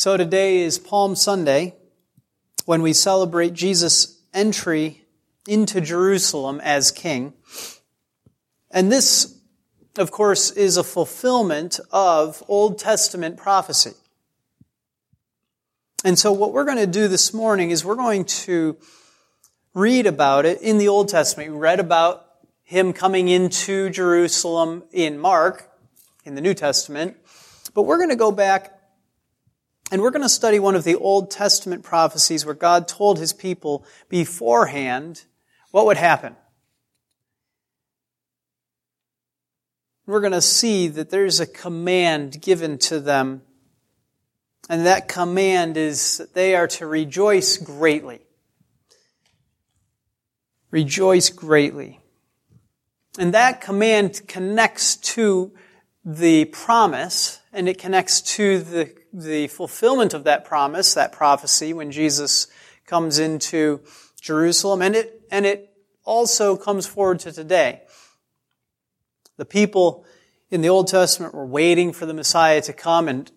So today is Palm Sunday when we celebrate Jesus' entry into Jerusalem as king. And this, of course, is a fulfillment of Old Testament prophecy. And so what we're going to do this morning is we're going to read about it in the Old Testament. We read about him coming into Jerusalem in Mark, in the New Testament. But we're going to go back and we're going to study one of the Old Testament prophecies where God told his people beforehand what would happen. We're going to see that there's a command given to them, and that command is that they are to rejoice greatly. Rejoice greatly. And that command connects to the promise, and it connects to the, the fulfillment of that promise, that prophecy, when Jesus comes into Jerusalem, and it, and it also comes forward to today. The people in the Old Testament were waiting for the Messiah to come, and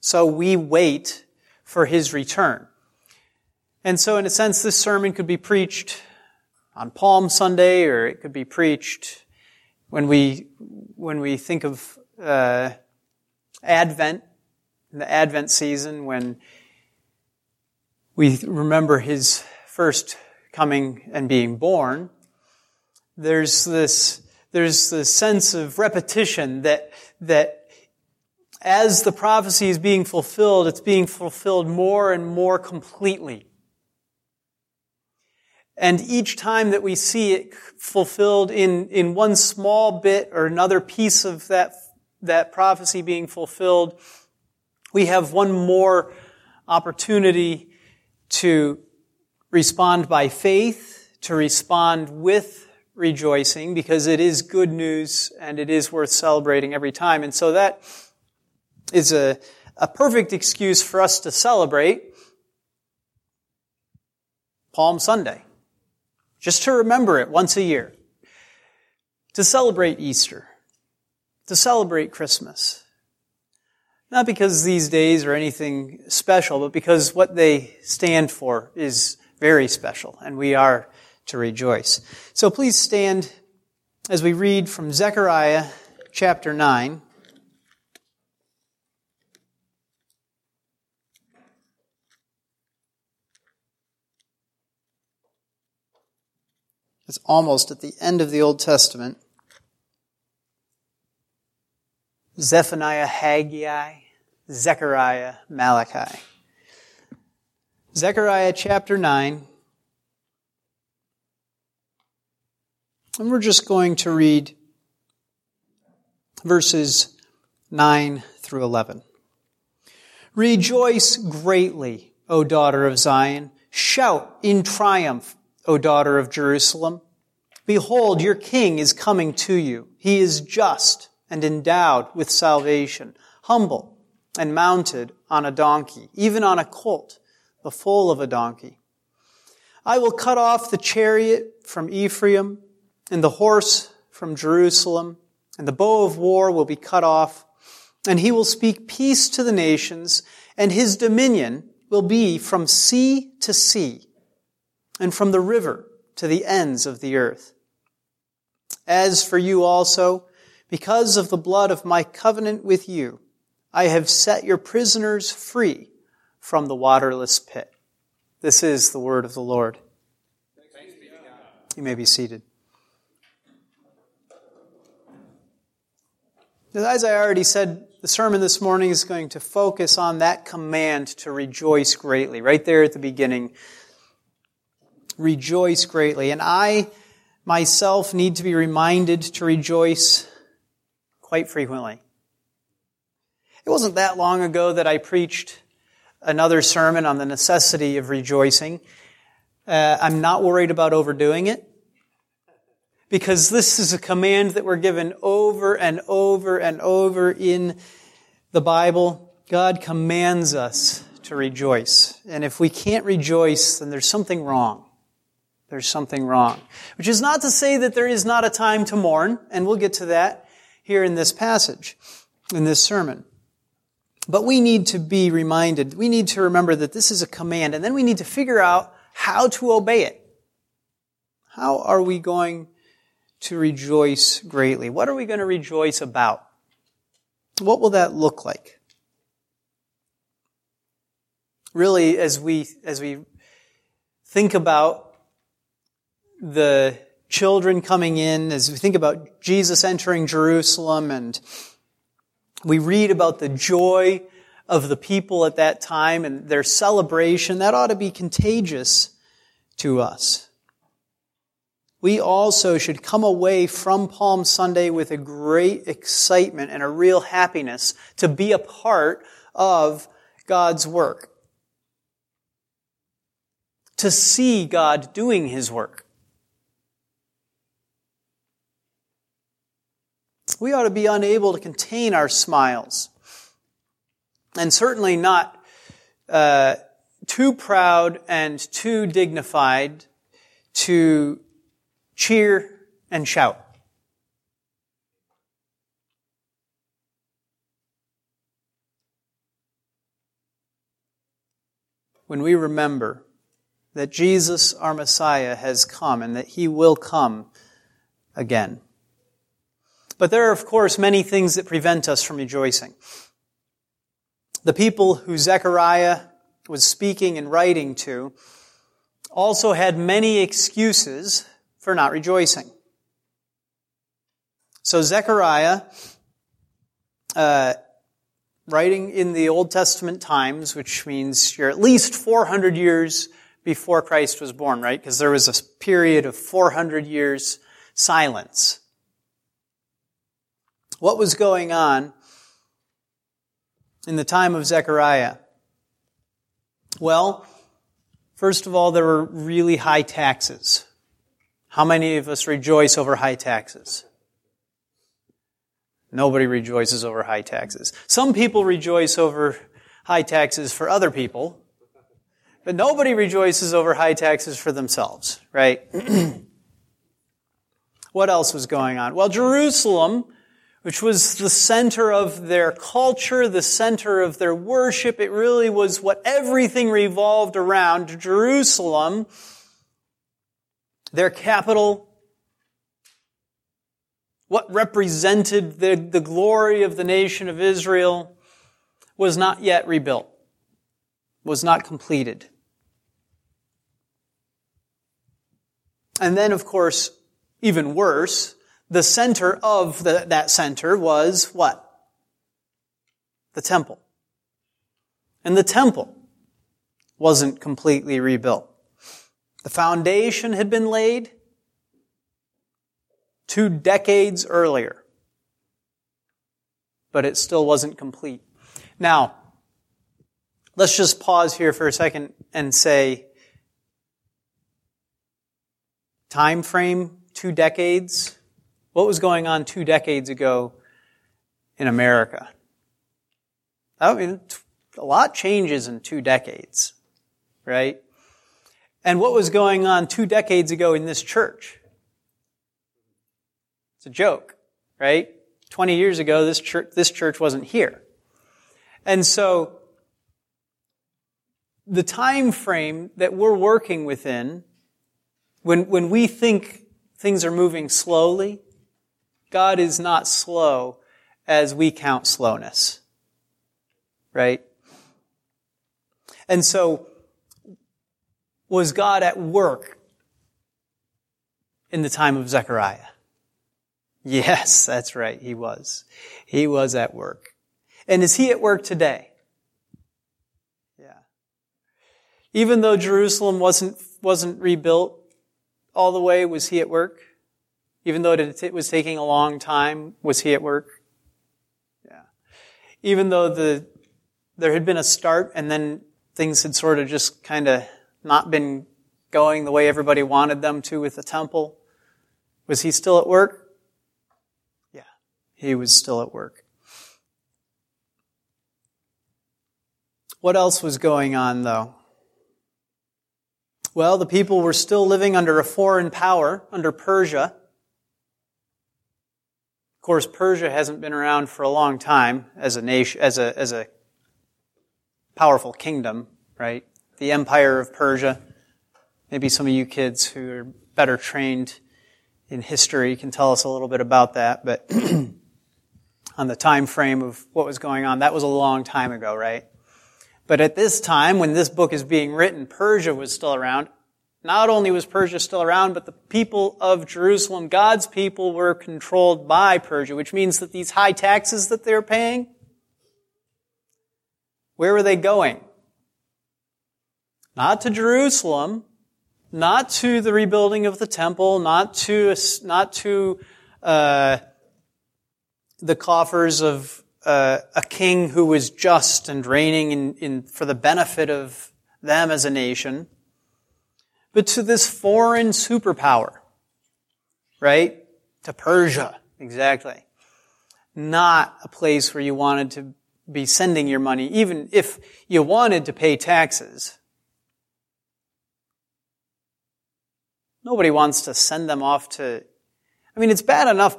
so we wait for his return. And so, in a sense, this sermon could be preached on Palm Sunday, or it could be preached when we when we think of uh, Advent, the Advent season, when we remember his first coming and being born. There's this there's this sense of repetition that that as the prophecy is being fulfilled, it's being fulfilled more and more completely. And each time that we see it fulfilled in, in one small bit or another piece of that, that prophecy being fulfilled, we have one more opportunity to respond by faith, to respond with rejoicing, because it is good news and it is worth celebrating every time. And so that is a, a perfect excuse for us to celebrate Palm Sunday. Just to remember it once a year. To celebrate Easter. To celebrate Christmas. Not because these days are anything special, but because what they stand for is very special, and we are to rejoice. So please stand as we read from Zechariah chapter 9. It's almost at the end of the Old Testament. Zephaniah, Haggai, Zechariah, Malachi. Zechariah chapter 9. And we're just going to read verses 9 through 11. Rejoice greatly, O daughter of Zion. Shout in triumph O daughter of Jerusalem. Behold, your king is coming to you. He is just and endowed with salvation, humble and mounted on a donkey, even on a colt, the foal of a donkey. I will cut off the chariot from Ephraim and the horse from Jerusalem, and the bow of war will be cut off, and he will speak peace to the nations, and his dominion will be from sea to sea and from the river to the ends of the earth. As for you also, because of the blood of my covenant with you, I have set your prisoners free from the waterless pit. This is the word of the Lord. You may be seated. As I already said, the sermon this morning is going to focus on that command to rejoice greatly, right there at the beginning rejoice greatly. And I myself need to be reminded to rejoice quite frequently. It wasn't that long ago that I preached another sermon on the necessity of rejoicing. Uh, I'm not worried about overdoing it because this is a command that we're given over and over and over in the Bible. God commands us to rejoice. And if we can't rejoice, then there's something wrong there's something wrong. Which is not to say that there is not a time to mourn, and we'll get to that here in this passage, in this sermon. But we need to be reminded, we need to remember that this is a command, and then we need to figure out how to obey it. How are we going to rejoice greatly? What are we going to rejoice about? What will that look like? Really, as we, as we think about the children coming in, as we think about Jesus entering Jerusalem and we read about the joy of the people at that time and their celebration, that ought to be contagious to us. We also should come away from Palm Sunday with a great excitement and a real happiness to be a part of God's work. To see God doing His work. We ought to be unable to contain our smiles. And certainly not uh, too proud and too dignified to cheer and shout. When we remember that Jesus, our Messiah, has come and that he will come again. But there are, of course, many things that prevent us from rejoicing. The people who Zechariah was speaking and writing to also had many excuses for not rejoicing. So Zechariah, uh, writing in the Old Testament times, which means you're at least 400 years before Christ was born, right? Because there was a period of 400 years silence what was going on in the time of Zechariah? Well, first of all, there were really high taxes. How many of us rejoice over high taxes? Nobody rejoices over high taxes. Some people rejoice over high taxes for other people, but nobody rejoices over high taxes for themselves, right? what else was going on? Well, Jerusalem which was the center of their culture, the center of their worship. It really was what everything revolved around. Jerusalem, their capital, what represented the, the glory of the nation of Israel, was not yet rebuilt, was not completed. And then, of course, even worse, the center of the, that center was what? The temple. And the temple wasn't completely rebuilt. The foundation had been laid two decades earlier, but it still wasn't complete. Now, let's just pause here for a second and say, time frame, two decades. What was going on two decades ago in America? I mean, a lot changes in two decades, right? And what was going on two decades ago in this church? It's a joke, right? 20 years ago, this church, this church wasn't here. And so, the time frame that we're working within, when, when we think things are moving slowly, God is not slow as we count slowness. Right? And so, was God at work in the time of Zechariah? Yes, that's right. He was. He was at work. And is he at work today? Yeah. Even though Jerusalem wasn't, wasn't rebuilt all the way, was he at work? Even though it was taking a long time, was he at work? Yeah. Even though the, there had been a start and then things had sort of just kind of not been going the way everybody wanted them to with the temple, was he still at work? Yeah. He was still at work. What else was going on though? Well, the people were still living under a foreign power, under Persia course, Persia hasn't been around for a long time as a nation, as a, as a powerful kingdom, right? The empire of Persia. Maybe some of you kids who are better trained in history can tell us a little bit about that, but on the time frame of what was going on, that was a long time ago, right? But at this time, when this book is being written, Persia was still around. Not only was Persia still around, but the people of Jerusalem, God's people, were controlled by Persia, which means that these high taxes that they were paying, where were they going? Not to Jerusalem, not to the rebuilding of the temple, not to, not to, uh, the coffers of uh, a king who was just and reigning in, in, for the benefit of them as a nation, but to this foreign superpower, right? To Persia, exactly. Not a place where you wanted to be sending your money, even if you wanted to pay taxes. Nobody wants to send them off to, I mean, it's bad enough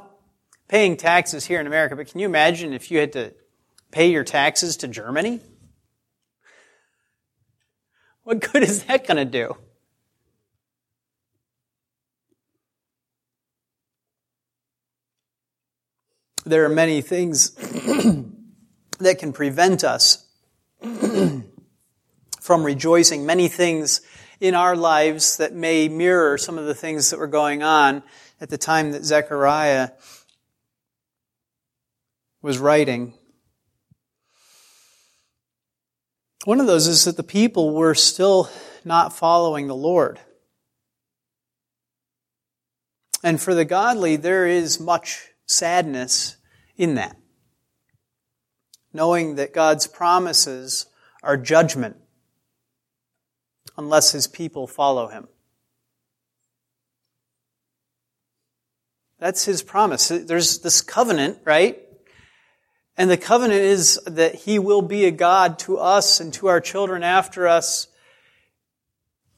paying taxes here in America, but can you imagine if you had to pay your taxes to Germany? What good is that going to do? There are many things that can prevent us from rejoicing, many things in our lives that may mirror some of the things that were going on at the time that Zechariah was writing. One of those is that the people were still not following the Lord. And for the godly, there is much sadness in that. Knowing that God's promises are judgment unless his people follow him. That's his promise. There's this covenant, right? And the covenant is that He will be a God to us and to our children after us.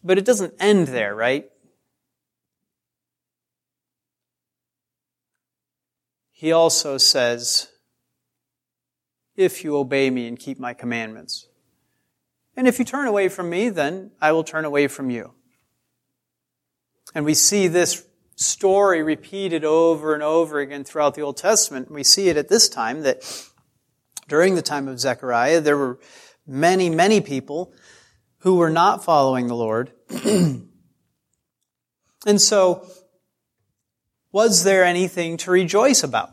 But it doesn't end there, right? He also says, if you obey me and keep my commandments. And if you turn away from me, then I will turn away from you. And we see this story repeated over and over again throughout the Old Testament. We see it at this time that during the time of Zechariah, there were many, many people who were not following the Lord. and so, was there anything to rejoice about?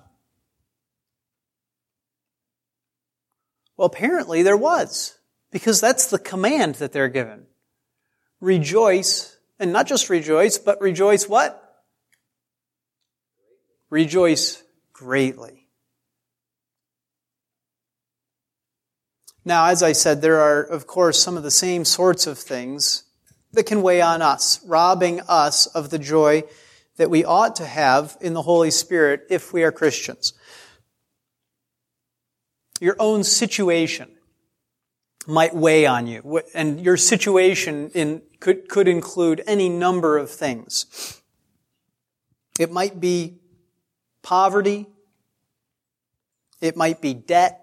Well, apparently there was, because that's the command that they're given. Rejoice, and not just rejoice, but rejoice what? Rejoice greatly. Now, as I said, there are, of course, some of the same sorts of things that can weigh on us, robbing us of the joy that we ought to have in the Holy Spirit if we are Christians. Your own situation might weigh on you, and your situation in, could, could include any number of things. It might be poverty. It might be debt.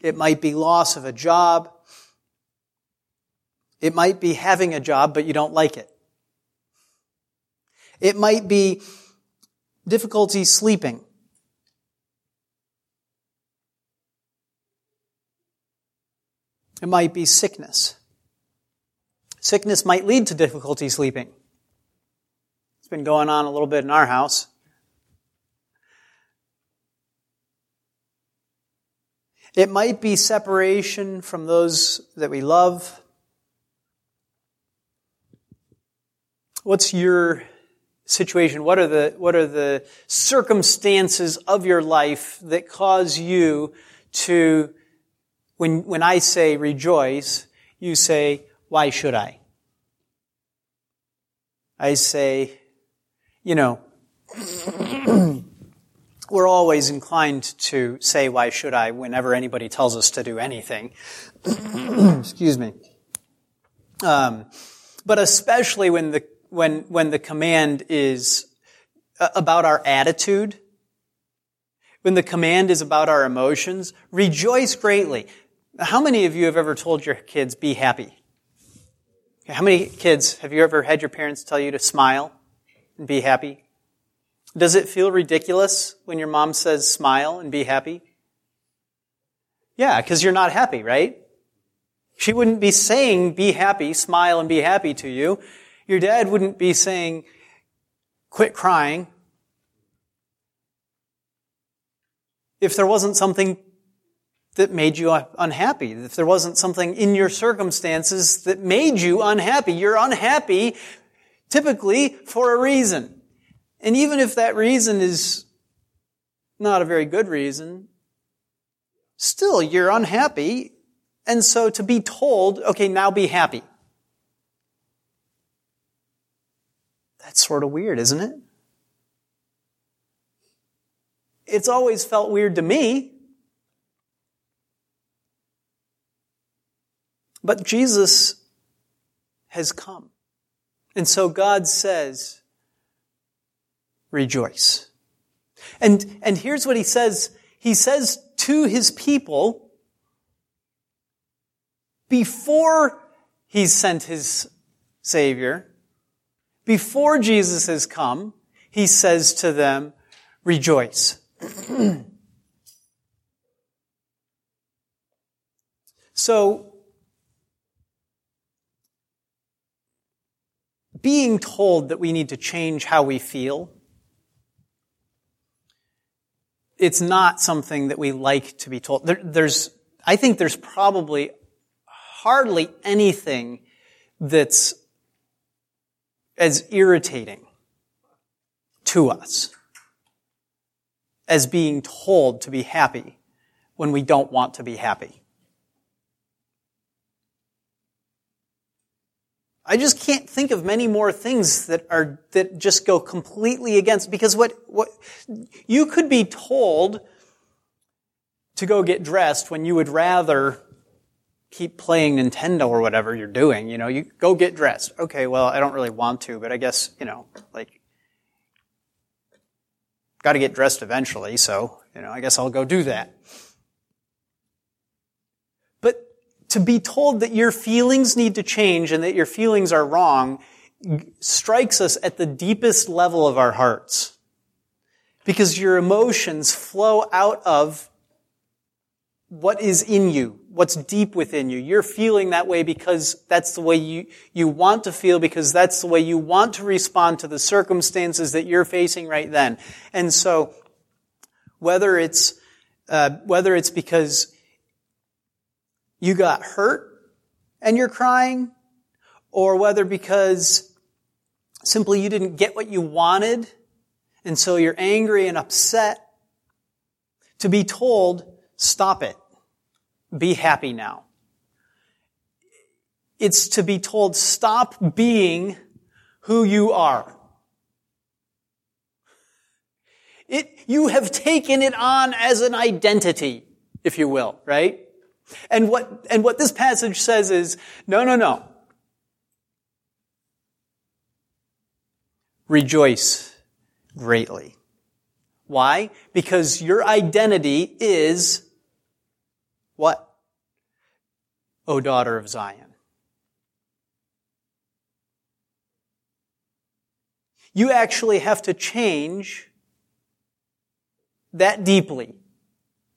It might be loss of a job. It might be having a job, but you don't like it. It might be difficulty sleeping. It might be sickness. Sickness might lead to difficulty sleeping. It's been going on a little bit in our house. It might be separation from those that we love. What's your situation? What are the, what are the circumstances of your life that cause you to, when, when I say rejoice, you say, why should I? I say, you know, we're always inclined to say, why should I, whenever anybody tells us to do anything. Excuse me. Um, but especially when the, when, when the command is uh, about our attitude, when the command is about our emotions, rejoice greatly. How many of you have ever told your kids, be happy? How many kids have you ever had your parents tell you to smile and be happy? Does it feel ridiculous when your mom says smile and be happy? Yeah, because you're not happy, right? She wouldn't be saying be happy, smile and be happy to you. Your dad wouldn't be saying quit crying if there wasn't something that made you unhappy, if there wasn't something in your circumstances that made you unhappy. You're unhappy typically for a reason. And even if that reason is not a very good reason, still you're unhappy. And so to be told, okay, now be happy. That's sort of weird, isn't it? It's always felt weird to me. But Jesus has come. And so God says, rejoice. And, and here's what he says. He says to his people before he sent his Savior, before Jesus has come, he says to them, rejoice. so, being told that we need to change how we feel, it's not something that we like to be told. There, there's, I think there's probably hardly anything that's as irritating to us as being told to be happy when we don't want to be happy. I just can't think of many more things that are, that just go completely against, because what, what, you could be told to go get dressed when you would rather keep playing Nintendo or whatever you're doing. You know, you go get dressed. Okay, well, I don't really want to, but I guess, you know, like, got to get dressed eventually, so, you know, I guess I'll go do that. But to be told that your feelings need to change and that your feelings are wrong strikes us at the deepest level of our hearts. Because your emotions flow out of what is in you, what's deep within you. You're feeling that way because that's the way you, you want to feel, because that's the way you want to respond to the circumstances that you're facing right then. And so, whether it's, uh, whether it's because you got hurt and you're crying, or whether because simply you didn't get what you wanted and so you're angry and upset, to be told, stop it. Be happy now. It's to be told, stop being who you are. It, you have taken it on as an identity, if you will, right? And what, and what this passage says is, no, no, no. Rejoice greatly. Why? Because your identity is what? O daughter of Zion. You actually have to change that deeply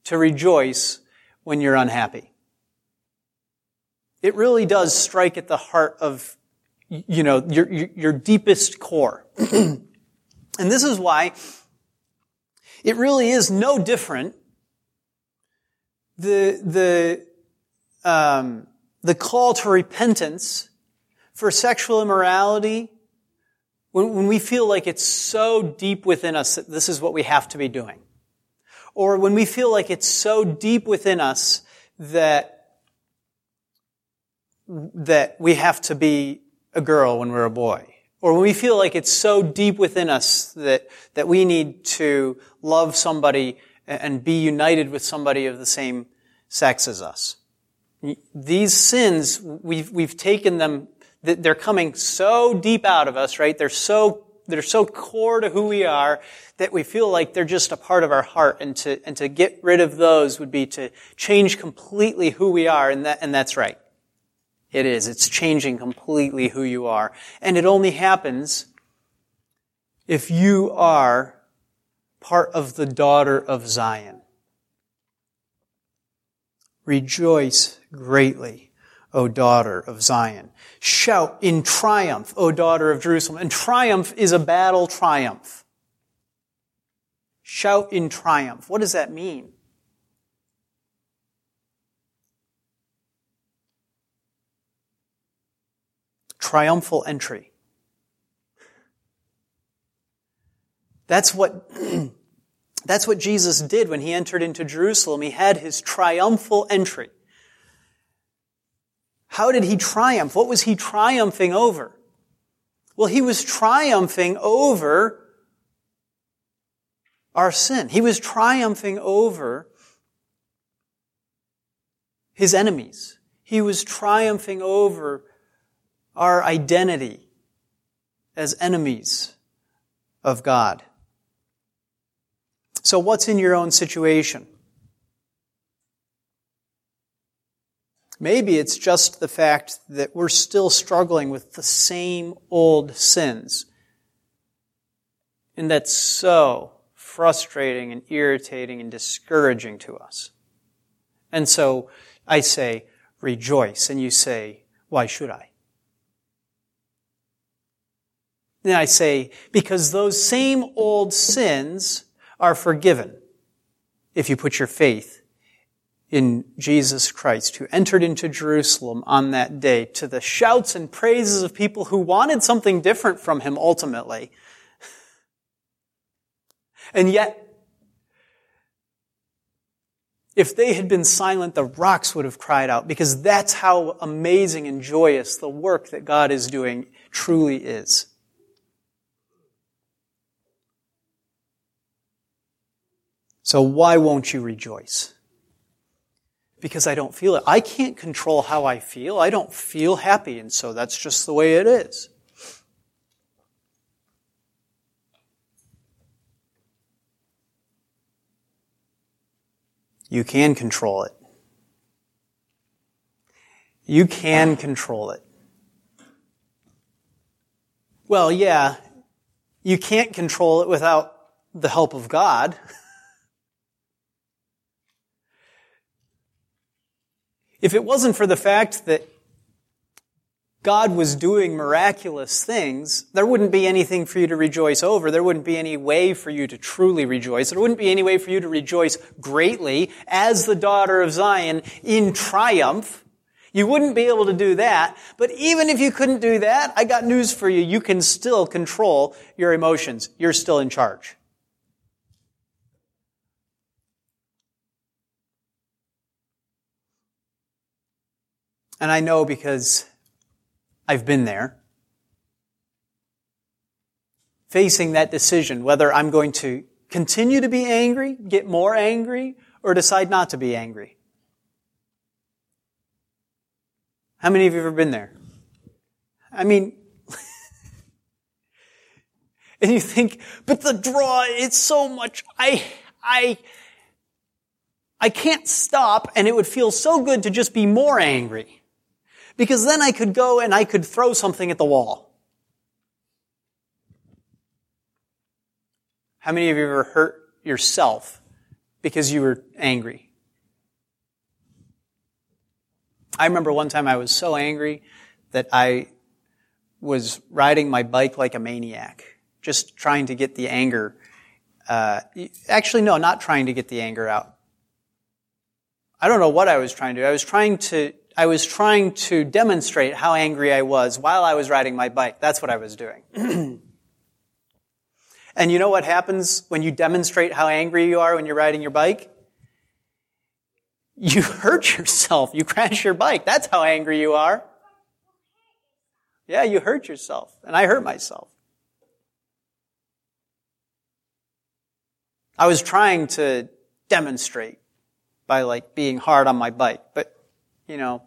to rejoice when you're unhappy. It really does strike at the heart of, you know, your, your deepest core. and this is why it really is no different. The, the, um, the call to repentance for sexual immorality, when, when we feel like it's so deep within us that this is what we have to be doing or when we feel like it's so deep within us that that we have to be a girl when we're a boy. Or when we feel like it's so deep within us that, that we need to love somebody and be united with somebody of the same sex as us. These sins, we've, we've taken them, they're coming so deep out of us, right? They're so they're so core to who we are that we feel like they're just a part of our heart. And to, and to get rid of those would be to change completely who we are. And that, and that's right. It is. It's changing completely who you are. And it only happens if you are part of the daughter of Zion. Rejoice greatly, O daughter of Zion. Shout in triumph, O daughter of Jerusalem. And triumph is a battle triumph. Shout in triumph. What does that mean? Triumphal entry. That's what, that's what Jesus did when he entered into Jerusalem. He had his triumphal entry. How did he triumph? What was he triumphing over? Well, he was triumphing over our sin. He was triumphing over his enemies. He was triumphing over our identity as enemies of God. So what's in your own situation? Maybe it's just the fact that we're still struggling with the same old sins. And that's so frustrating and irritating and discouraging to us. And so I say, rejoice. And you say, why should I? Then I say, because those same old sins are forgiven if you put your faith in Jesus Christ, who entered into Jerusalem on that day to the shouts and praises of people who wanted something different from him ultimately. And yet, if they had been silent, the rocks would have cried out because that's how amazing and joyous the work that God is doing truly is. So why won't you rejoice? because I don't feel it. I can't control how I feel. I don't feel happy, and so that's just the way it is. You can control it. You can control it. Well, yeah, you can't control it without the help of God. If it wasn't for the fact that God was doing miraculous things, there wouldn't be anything for you to rejoice over. There wouldn't be any way for you to truly rejoice. There wouldn't be any way for you to rejoice greatly as the daughter of Zion in triumph. You wouldn't be able to do that. But even if you couldn't do that, I got news for you. You can still control your emotions. You're still in charge. And I know because I've been there. Facing that decision, whether I'm going to continue to be angry, get more angry, or decide not to be angry. How many of you have ever been there? I mean, and you think, but the draw, it's so much, I, I, I can't stop, and it would feel so good to just be more angry. Because then I could go and I could throw something at the wall. How many of you ever hurt yourself because you were angry? I remember one time I was so angry that I was riding my bike like a maniac, just trying to get the anger. Uh, actually, no, not trying to get the anger out. I don't know what I was trying to do. I was trying to I was trying to demonstrate how angry I was while I was riding my bike. That's what I was doing. and you know what happens when you demonstrate how angry you are when you're riding your bike? You hurt yourself. You crash your bike. That's how angry you are. Yeah, you hurt yourself. And I hurt myself. I was trying to demonstrate by like being hard on my bike, but you know,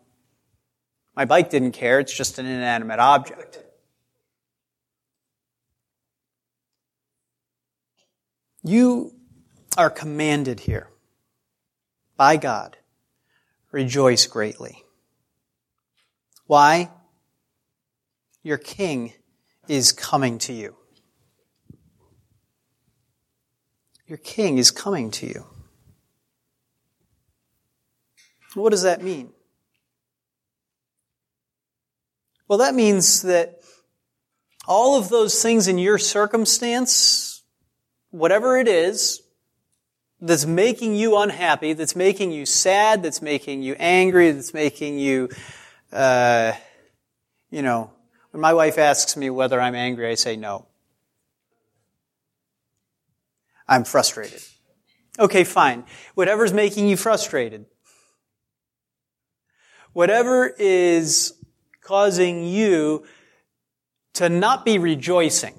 my bike didn't care. It's just an inanimate object. You are commanded here by God, rejoice greatly. Why? Your king is coming to you. Your king is coming to you. What does that mean? Well, that means that all of those things in your circumstance, whatever it is, that's making you unhappy, that's making you sad, that's making you angry, that's making you, uh, you know, when my wife asks me whether I'm angry, I say no. I'm frustrated. Okay, fine. Whatever's making you frustrated. Whatever is causing you to not be rejoicing.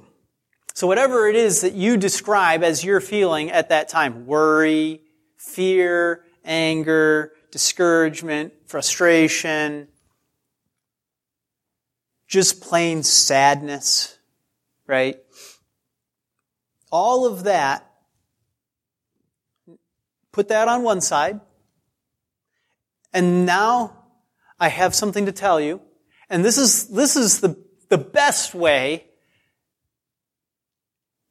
So whatever it is that you describe as you're feeling at that time, worry, fear, anger, discouragement, frustration, just plain sadness, right? All of that, put that on one side. And now I have something to tell you. And this is, this is the, the best way.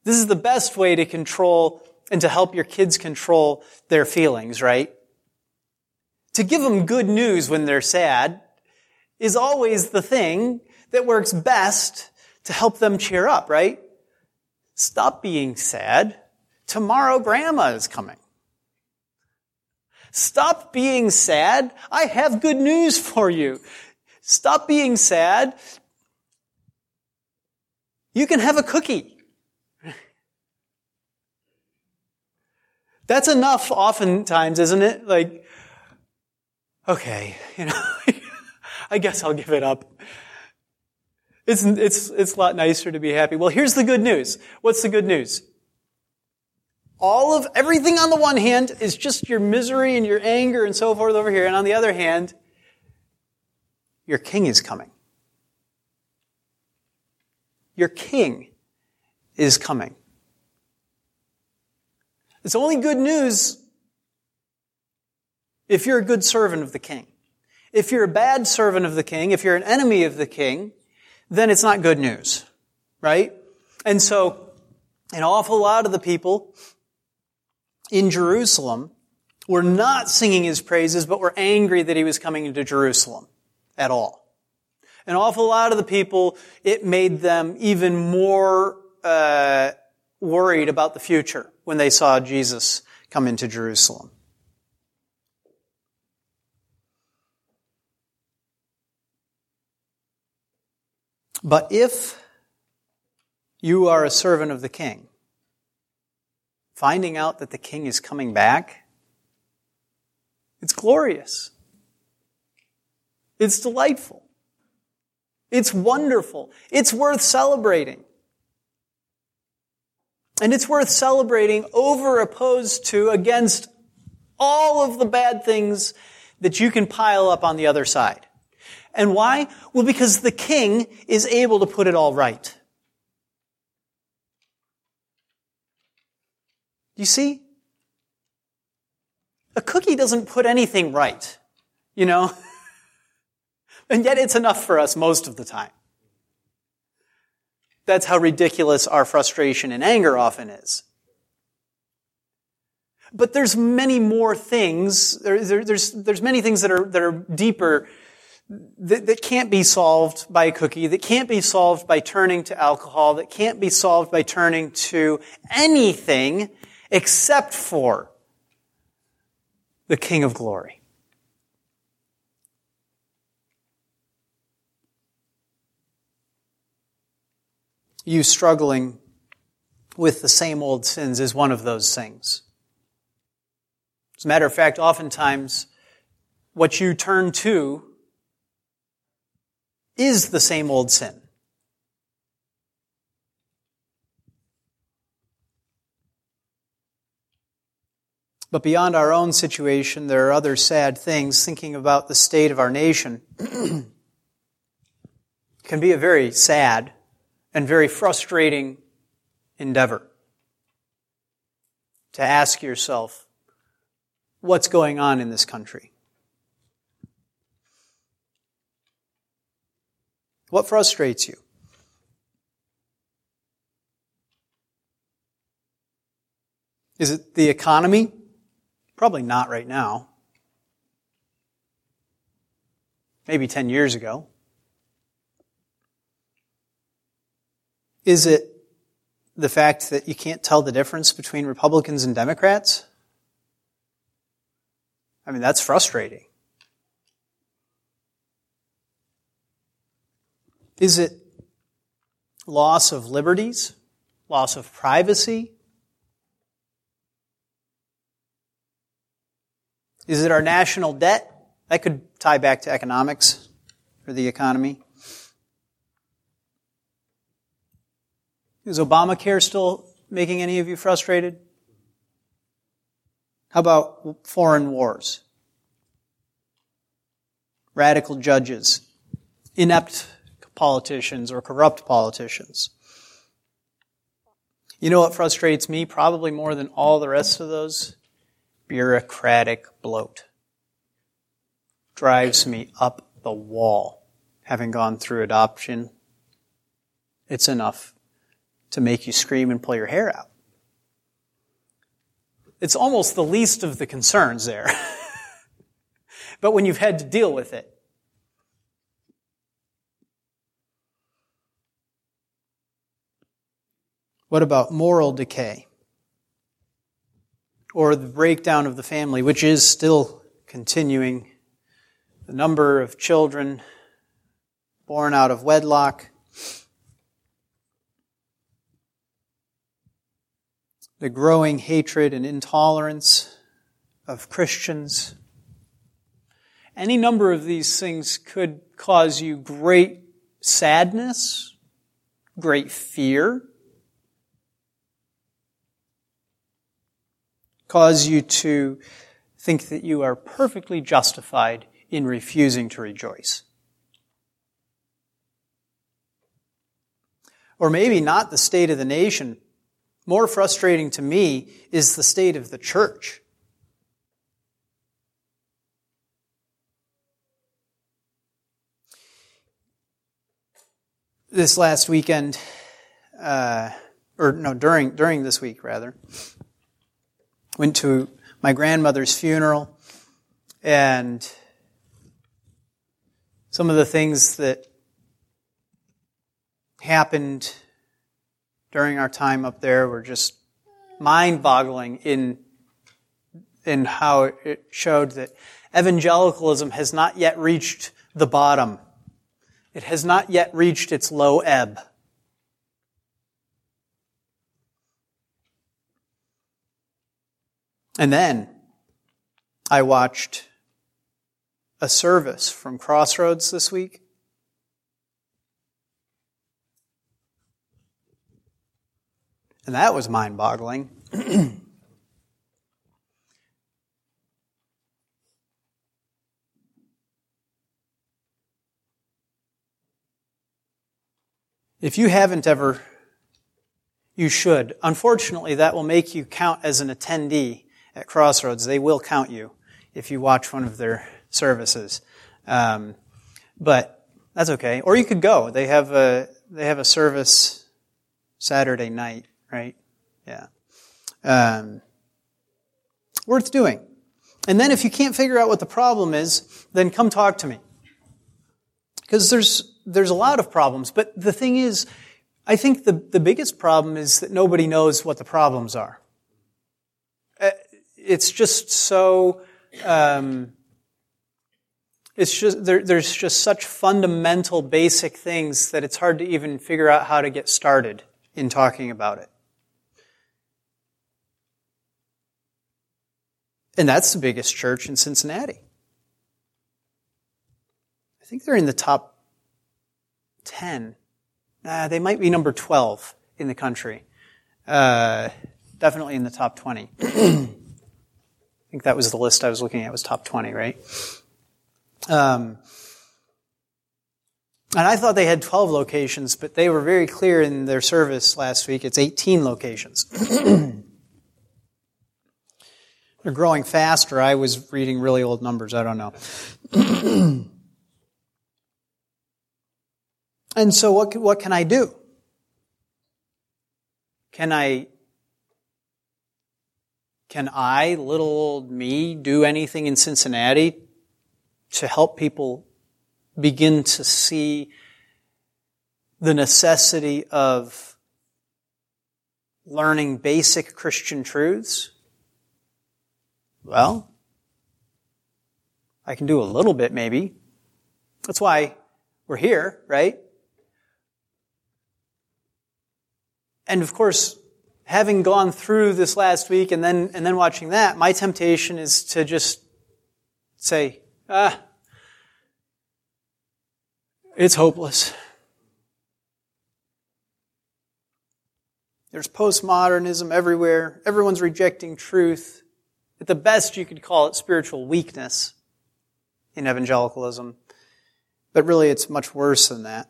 This is the best way to control and to help your kids control their feelings, right? To give them good news when they're sad is always the thing that works best to help them cheer up, right? Stop being sad. Tomorrow grandma is coming. Stop being sad. I have good news for you. Stop being sad. You can have a cookie. That's enough oftentimes, isn't it? Like, okay, you know, I guess I'll give it up. It's, it's, it's a lot nicer to be happy. Well, here's the good news. What's the good news? All of, everything on the one hand is just your misery and your anger and so forth over here. And on the other hand, your king is coming. Your king is coming. It's only good news if you're a good servant of the king. If you're a bad servant of the king, if you're an enemy of the king, then it's not good news. Right? And so, an awful lot of the people in Jerusalem were not singing his praises, but were angry that he was coming into Jerusalem at all. An awful lot of the people, it made them even more uh, worried about the future when they saw Jesus come into Jerusalem. But if you are a servant of the king, finding out that the king is coming back, it's glorious. It's delightful. It's wonderful. It's worth celebrating. And it's worth celebrating over opposed to against all of the bad things that you can pile up on the other side. And why? Well, because the king is able to put it all right. You see? A cookie doesn't put anything right, you know? And yet it's enough for us most of the time. That's how ridiculous our frustration and anger often is. But there's many more things, there, there, there's, there's many things that are, that are deeper that, that can't be solved by a cookie, that can't be solved by turning to alcohol, that can't be solved by turning to anything except for the King of Glory. You struggling with the same old sins is one of those things. As a matter of fact, oftentimes, what you turn to is the same old sin. But beyond our own situation, there are other sad things. Thinking about the state of our nation can be a very sad and very frustrating endeavor. to ask yourself what's going on in this country. What frustrates you? Is it the economy? Probably not right now. Maybe 10 years ago. Is it the fact that you can't tell the difference between Republicans and Democrats? I mean, that's frustrating. Is it loss of liberties? Loss of privacy? Is it our national debt? That could tie back to economics or the economy. Is Obamacare still making any of you frustrated? How about foreign wars? Radical judges, inept politicians or corrupt politicians. You know what frustrates me probably more than all the rest of those? Bureaucratic bloat. Drives me up the wall. Having gone through adoption, it's enough to make you scream and pull your hair out. It's almost the least of the concerns there. but when you've had to deal with it, What about moral decay? Or the breakdown of the family, which is still continuing. The number of children born out of wedlock. The growing hatred and intolerance of Christians. Any number of these things could cause you great sadness, great fear, cause you to think that you are perfectly justified in refusing to rejoice. Or maybe not the state of the nation. More frustrating to me is the state of the church. This last weekend, uh, or no, during during this week rather, went to my grandmother's funeral and some of the things that happened during our time up there were just mind-boggling in in how it showed that evangelicalism has not yet reached the bottom. It has not yet reached its low ebb. And then I watched a service from Crossroads this week. And that was mind boggling. if you haven't ever, you should. Unfortunately, that will make you count as an attendee at Crossroads, they will count you if you watch one of their services. Um, but that's okay. Or you could go. They have a they have a service Saturday night, right? Yeah. Um, worth doing. And then if you can't figure out what the problem is, then come talk to me. Because there's there's a lot of problems. But the thing is, I think the, the biggest problem is that nobody knows what the problems are. Uh, it's just so, um, it's just, there, there's just such fundamental basic things that it's hard to even figure out how to get started in talking about it. And that's the biggest church in Cincinnati. I think they're in the top 10. Uh, they might be number 12 in the country. Uh, definitely in the top 20. I think that was the list I was looking at was top 20, right? Um, and I thought they had 12 locations, but they were very clear in their service last week. It's 18 locations. They're growing faster. I was reading really old numbers. I don't know. and so what, what can I do? Can I, can I, little old me, do anything in Cincinnati to help people begin to see the necessity of learning basic Christian truths? Well, I can do a little bit maybe. That's why we're here, right? And of course, having gone through this last week and then, and then watching that, my temptation is to just say, ah, it's hopeless. There's postmodernism everywhere. Everyone's rejecting truth. At the best, you could call it spiritual weakness in evangelicalism. But really, it's much worse than that.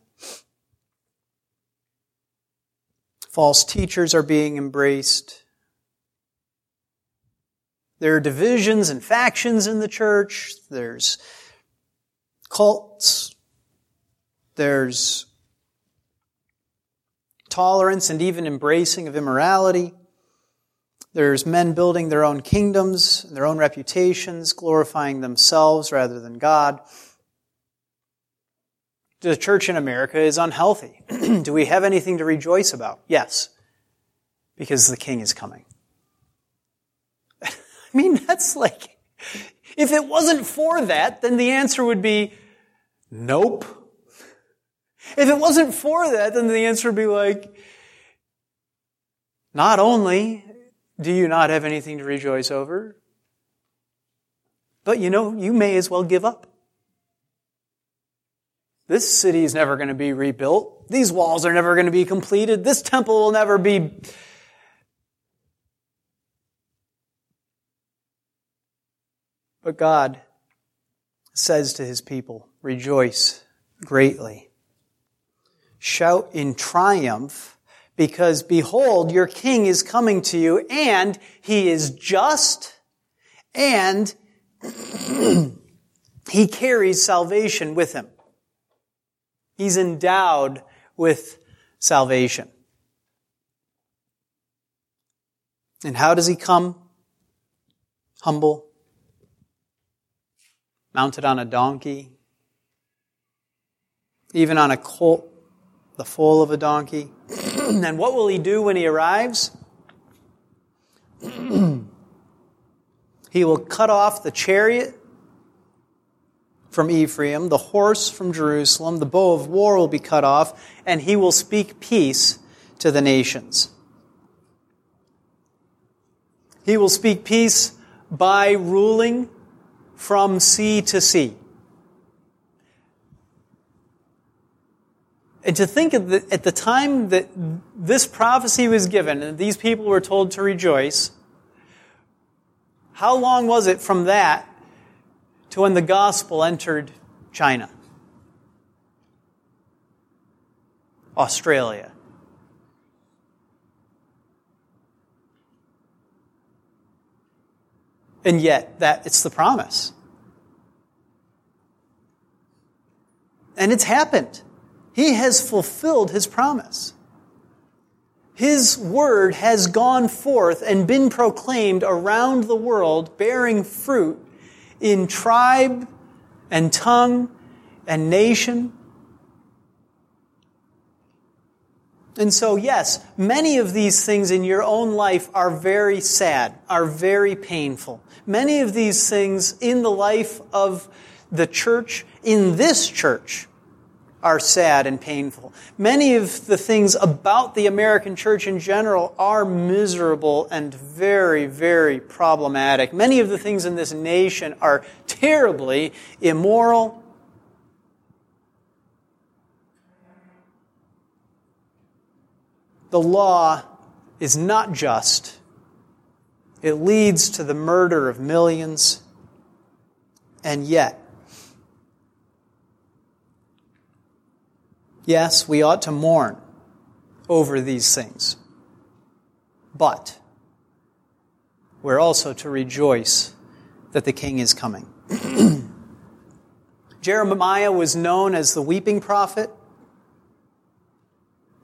False teachers are being embraced. There are divisions and factions in the church. There's cults. There's tolerance and even embracing of immorality. There's men building their own kingdoms, their own reputations, glorifying themselves rather than God. The church in America is unhealthy. Do we have anything to rejoice about? Yes, because the king is coming. I mean, that's like, if it wasn't for that, then the answer would be nope. If it wasn't for that, then the answer would be like, not only do you not have anything to rejoice over, but you know, you may as well give up. This city is never going to be rebuilt. These walls are never going to be completed. This temple will never be But God says to his people, rejoice greatly. Shout in triumph because behold, your king is coming to you and he is just and he carries salvation with him. He's endowed with salvation. And how does he come? Humble, mounted on a donkey, even on a colt, the foal of a donkey. and what will he do when he arrives? he will cut off the chariot from Ephraim, the horse from Jerusalem, the bow of war will be cut off, and he will speak peace to the nations. He will speak peace by ruling from sea to sea. And to think the, at the time that this prophecy was given and these people were told to rejoice, how long was it from that to when the gospel entered China? Australia. And yet, that it's the promise. And it's happened. He has fulfilled his promise. His word has gone forth and been proclaimed around the world, bearing fruit in tribe and tongue and nation. And so, yes, many of these things in your own life are very sad, are very painful. Many of these things in the life of the church, in this church, are sad and painful. Many of the things about the American church in general are miserable and very, very problematic. Many of the things in this nation are terribly immoral. The law is not just. It leads to the murder of millions. And yet, Yes, we ought to mourn over these things. But we're also to rejoice that the king is coming. Jeremiah was known as the weeping prophet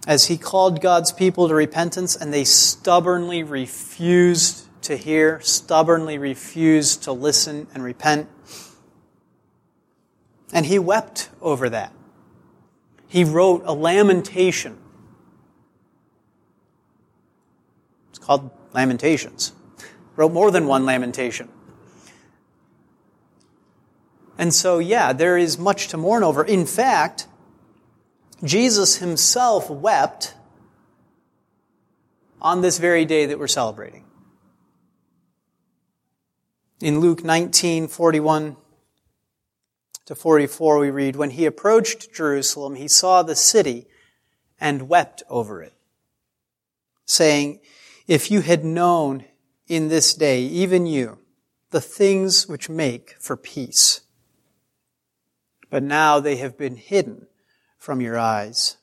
as he called God's people to repentance and they stubbornly refused to hear, stubbornly refused to listen and repent. And he wept over that. He wrote a lamentation. It's called Lamentations. Wrote more than one lamentation. And so, yeah, there is much to mourn over. In fact, Jesus himself wept on this very day that we're celebrating. In Luke 19, 41 to 44, we read, When he approached Jerusalem, he saw the city and wept over it, saying, If you had known in this day, even you, the things which make for peace. But now they have been hidden from your eyes.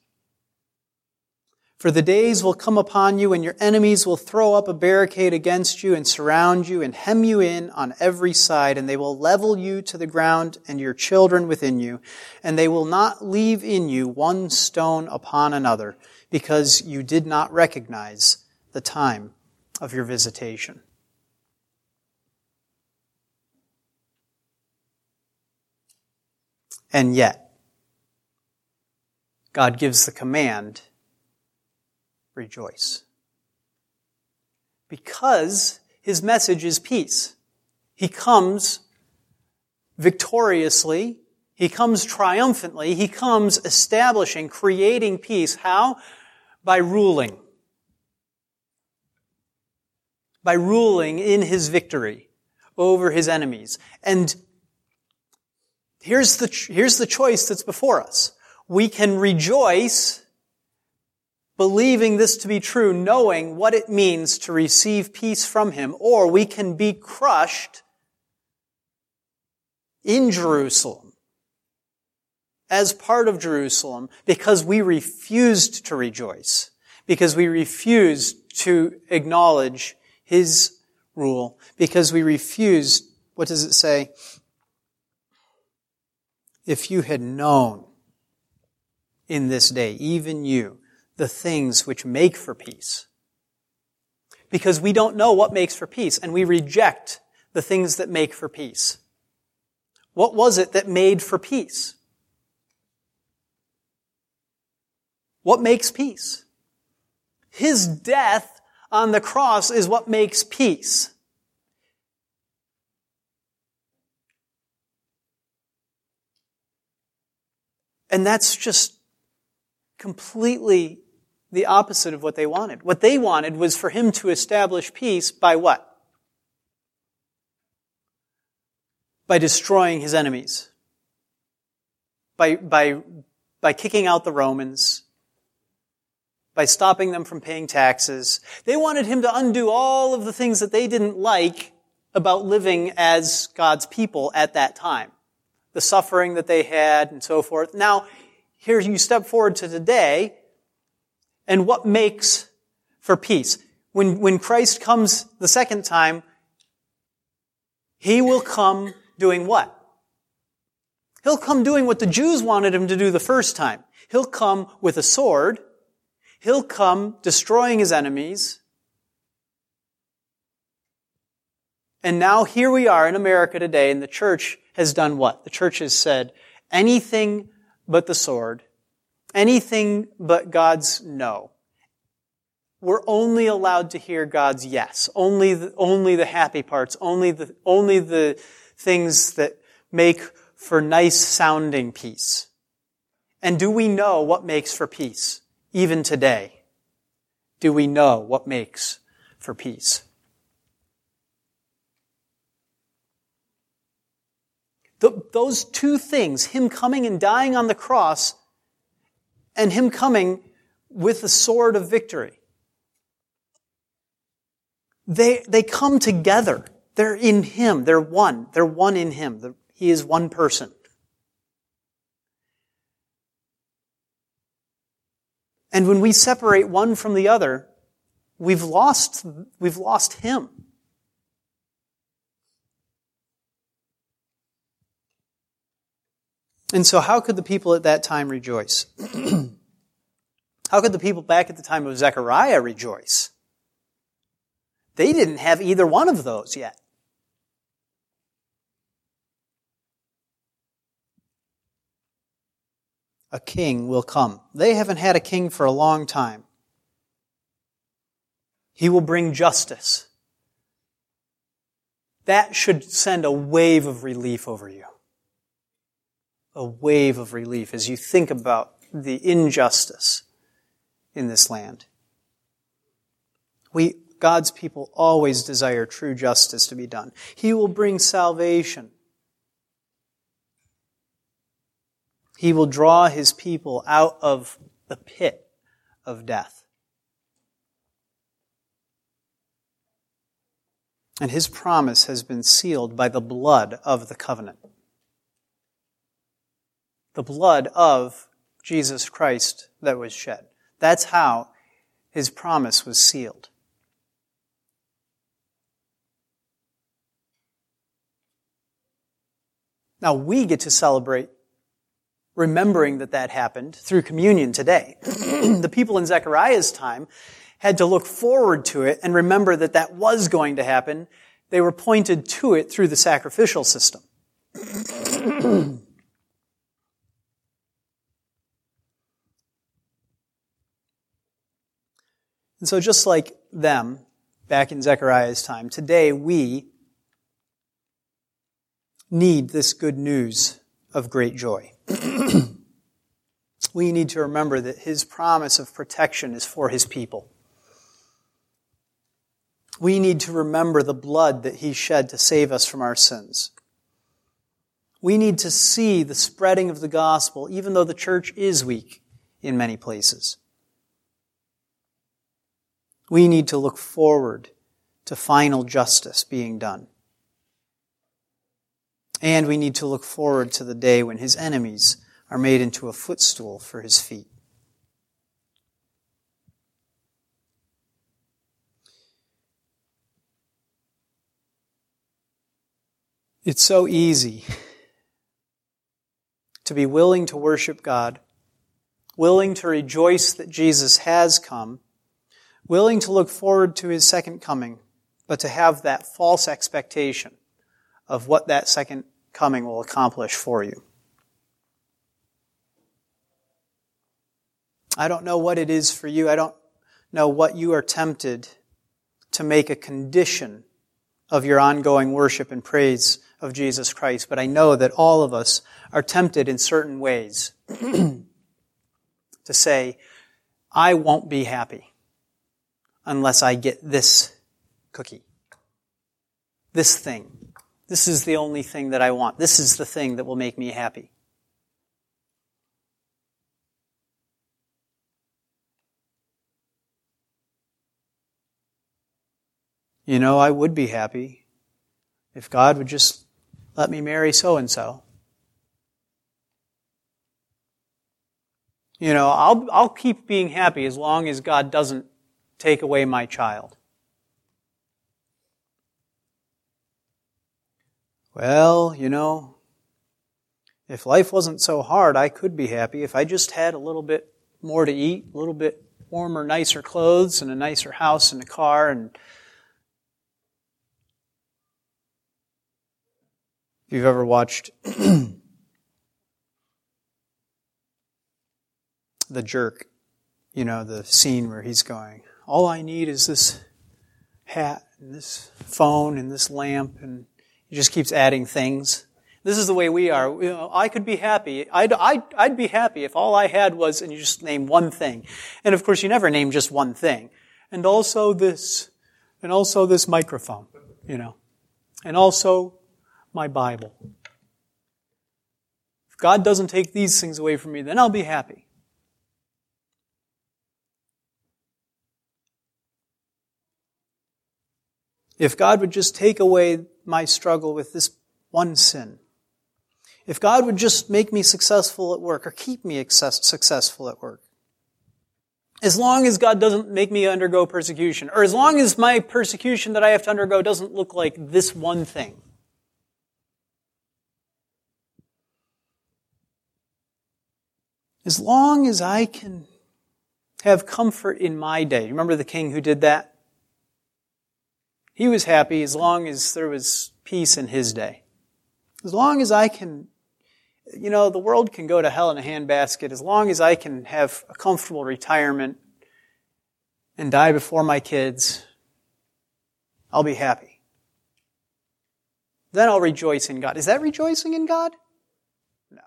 For the days will come upon you when your enemies will throw up a barricade against you and surround you and hem you in on every side, and they will level you to the ground and your children within you, and they will not leave in you one stone upon another, because you did not recognize the time of your visitation. And yet, God gives the command, rejoice. Because his message is peace. He comes victoriously. He comes triumphantly. He comes establishing, creating peace. How? By ruling. By ruling in his victory over his enemies. And here's the, here's the choice that's before us we can rejoice believing this to be true, knowing what it means to receive peace from Him, or we can be crushed in Jerusalem as part of Jerusalem because we refused to rejoice, because we refused to acknowledge His rule, because we refused, what does it say? If you had known in this day, even you, the things which make for peace. Because we don't know what makes for peace, and we reject the things that make for peace. What was it that made for peace? What makes peace? His death on the cross is what makes peace. And that's just completely the opposite of what they wanted. What they wanted was for him to establish peace by what? By destroying his enemies. By, by, by kicking out the Romans. By stopping them from paying taxes. They wanted him to undo all of the things that they didn't like about living as God's people at that time. The suffering that they had and so forth. Now, here you step forward to today, and what makes for peace? When, when Christ comes the second time, he will come doing what? He'll come doing what the Jews wanted him to do the first time. He'll come with a sword. He'll come destroying his enemies. And now here we are in America today, and the church has done what? The church has said, anything but the sword, anything but God's no. We're only allowed to hear God's yes, only the, only the happy parts, only the, only the things that make for nice sounding peace. And do we know what makes for peace, even today? Do we know what makes for peace? those two things, Him coming and dying on the cross, and Him coming with the sword of victory, they, they come together. They're in Him. They're one. They're one in Him. He is one person. And when we separate one from the other, we've lost, we've lost Him. And so, how could the people at that time rejoice? how could the people back at the time of Zechariah rejoice? They didn't have either one of those yet. A king will come. They haven't had a king for a long time. He will bring justice. That should send a wave of relief over you a wave of relief as you think about the injustice in this land. We, God's people always desire true justice to be done. He will bring salvation. He will draw his people out of the pit of death. And his promise has been sealed by the blood of the covenant the blood of Jesus Christ that was shed. That's how his promise was sealed. Now we get to celebrate remembering that that happened through communion today. the people in Zechariah's time had to look forward to it and remember that that was going to happen. They were pointed to it through the sacrificial system. And so just like them, back in Zechariah's time, today we need this good news of great joy. we need to remember that his promise of protection is for his people. We need to remember the blood that he shed to save us from our sins. We need to see the spreading of the gospel, even though the church is weak in many places. We need to look forward to final justice being done. And we need to look forward to the day when his enemies are made into a footstool for his feet. It's so easy to be willing to worship God, willing to rejoice that Jesus has come, willing to look forward to his second coming, but to have that false expectation of what that second coming will accomplish for you. I don't know what it is for you. I don't know what you are tempted to make a condition of your ongoing worship and praise of Jesus Christ, but I know that all of us are tempted in certain ways to say, I won't be happy unless I get this cookie. This thing. This is the only thing that I want. This is the thing that will make me happy. You know, I would be happy if God would just let me marry so and so. You know, I'll, I'll keep being happy as long as God doesn't take away my child. Well, you know, if life wasn't so hard, I could be happy if I just had a little bit more to eat, a little bit warmer, nicer clothes, and a nicer house and a car. And if you've ever watched The Jerk, you know, the scene where he's going, all I need is this hat and this phone and this lamp, and he just keeps adding things. This is the way we are. You know, I could be happy. I'd, I'd, I'd be happy if all I had was, and you just name one thing. And of course, you never name just one thing. And also this, and also this microphone, you know, and also my Bible. If God doesn't take these things away from me, then I'll be happy. If God would just take away my struggle with this one sin, if God would just make me successful at work or keep me successful at work, as long as God doesn't make me undergo persecution, or as long as my persecution that I have to undergo doesn't look like this one thing. As long as I can have comfort in my day. Remember the king who did that? He was happy as long as there was peace in his day. As long as I can, you know, the world can go to hell in a handbasket. As long as I can have a comfortable retirement and die before my kids, I'll be happy. Then I'll rejoice in God. Is that rejoicing in God? No.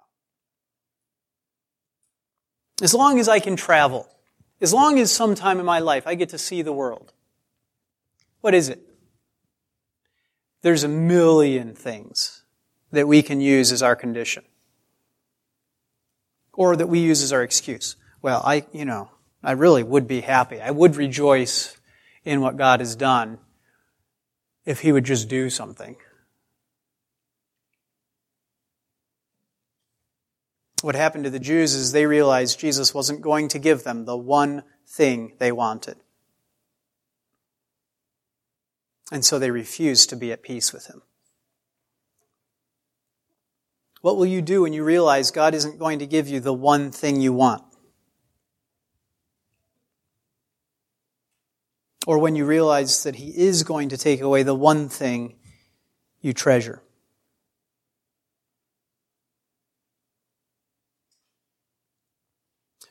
As long as I can travel, as long as sometime in my life I get to see the world, what is it? There's a million things that we can use as our condition. Or that we use as our excuse. Well, I, you know, I really would be happy. I would rejoice in what God has done if He would just do something. What happened to the Jews is they realized Jesus wasn't going to give them the one thing they wanted. And so they refuse to be at peace with Him. What will you do when you realize God isn't going to give you the one thing you want? Or when you realize that He is going to take away the one thing you treasure?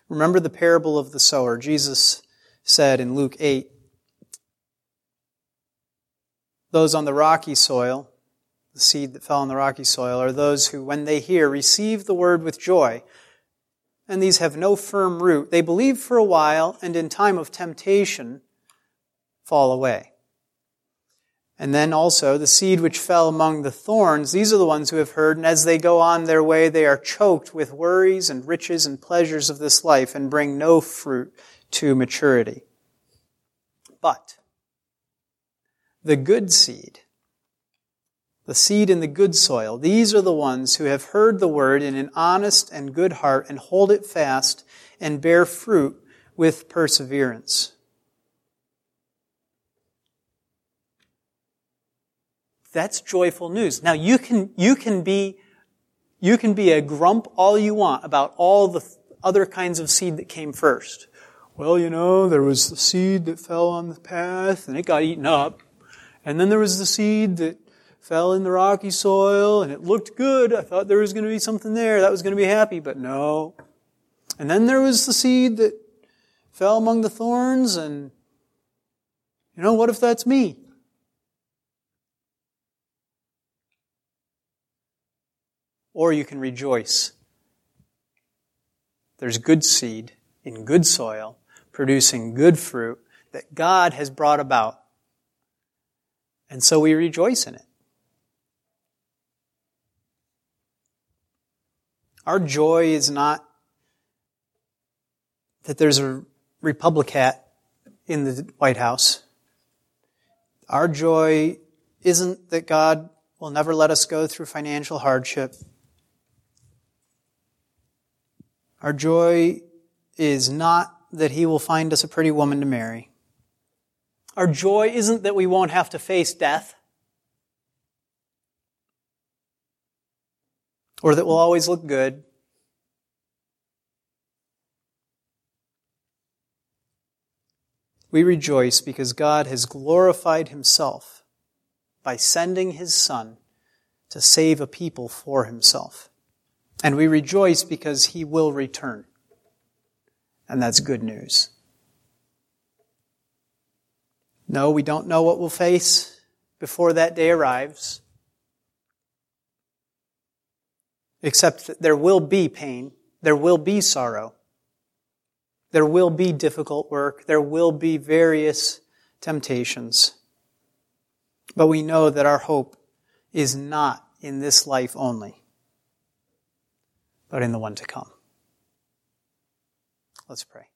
Remember the parable of the sower. Jesus said in Luke 8, those on the rocky soil, the seed that fell on the rocky soil, are those who, when they hear, receive the word with joy. And these have no firm root. They believe for a while, and in time of temptation, fall away. And then also the seed which fell among the thorns, these are the ones who have heard, and as they go on their way, they are choked with worries and riches and pleasures of this life and bring no fruit to maturity. But the good seed, the seed in the good soil, these are the ones who have heard the word in an honest and good heart and hold it fast and bear fruit with perseverance. That's joyful news. Now you can, you can be, you can be a grump all you want about all the other kinds of seed that came first. Well, you know, there was the seed that fell on the path and it got eaten up. And then there was the seed that fell in the rocky soil and it looked good. I thought there was going to be something there that was going to be happy, but no. And then there was the seed that fell among the thorns and, you know, what if that's me? or you can rejoice. There's good seed in good soil, producing good fruit that God has brought about. And so we rejoice in it. Our joy is not that there's a Republicat in the White House. Our joy isn't that God will never let us go through financial hardship. Our joy is not that he will find us a pretty woman to marry. Our joy isn't that we won't have to face death. Or that we'll always look good. We rejoice because God has glorified himself by sending his Son to save a people for himself. And we rejoice because he will return. And that's good news. No, we don't know what we'll face before that day arrives. Except that there will be pain. There will be sorrow. There will be difficult work. There will be various temptations. But we know that our hope is not in this life only but in the one to come. Let's pray.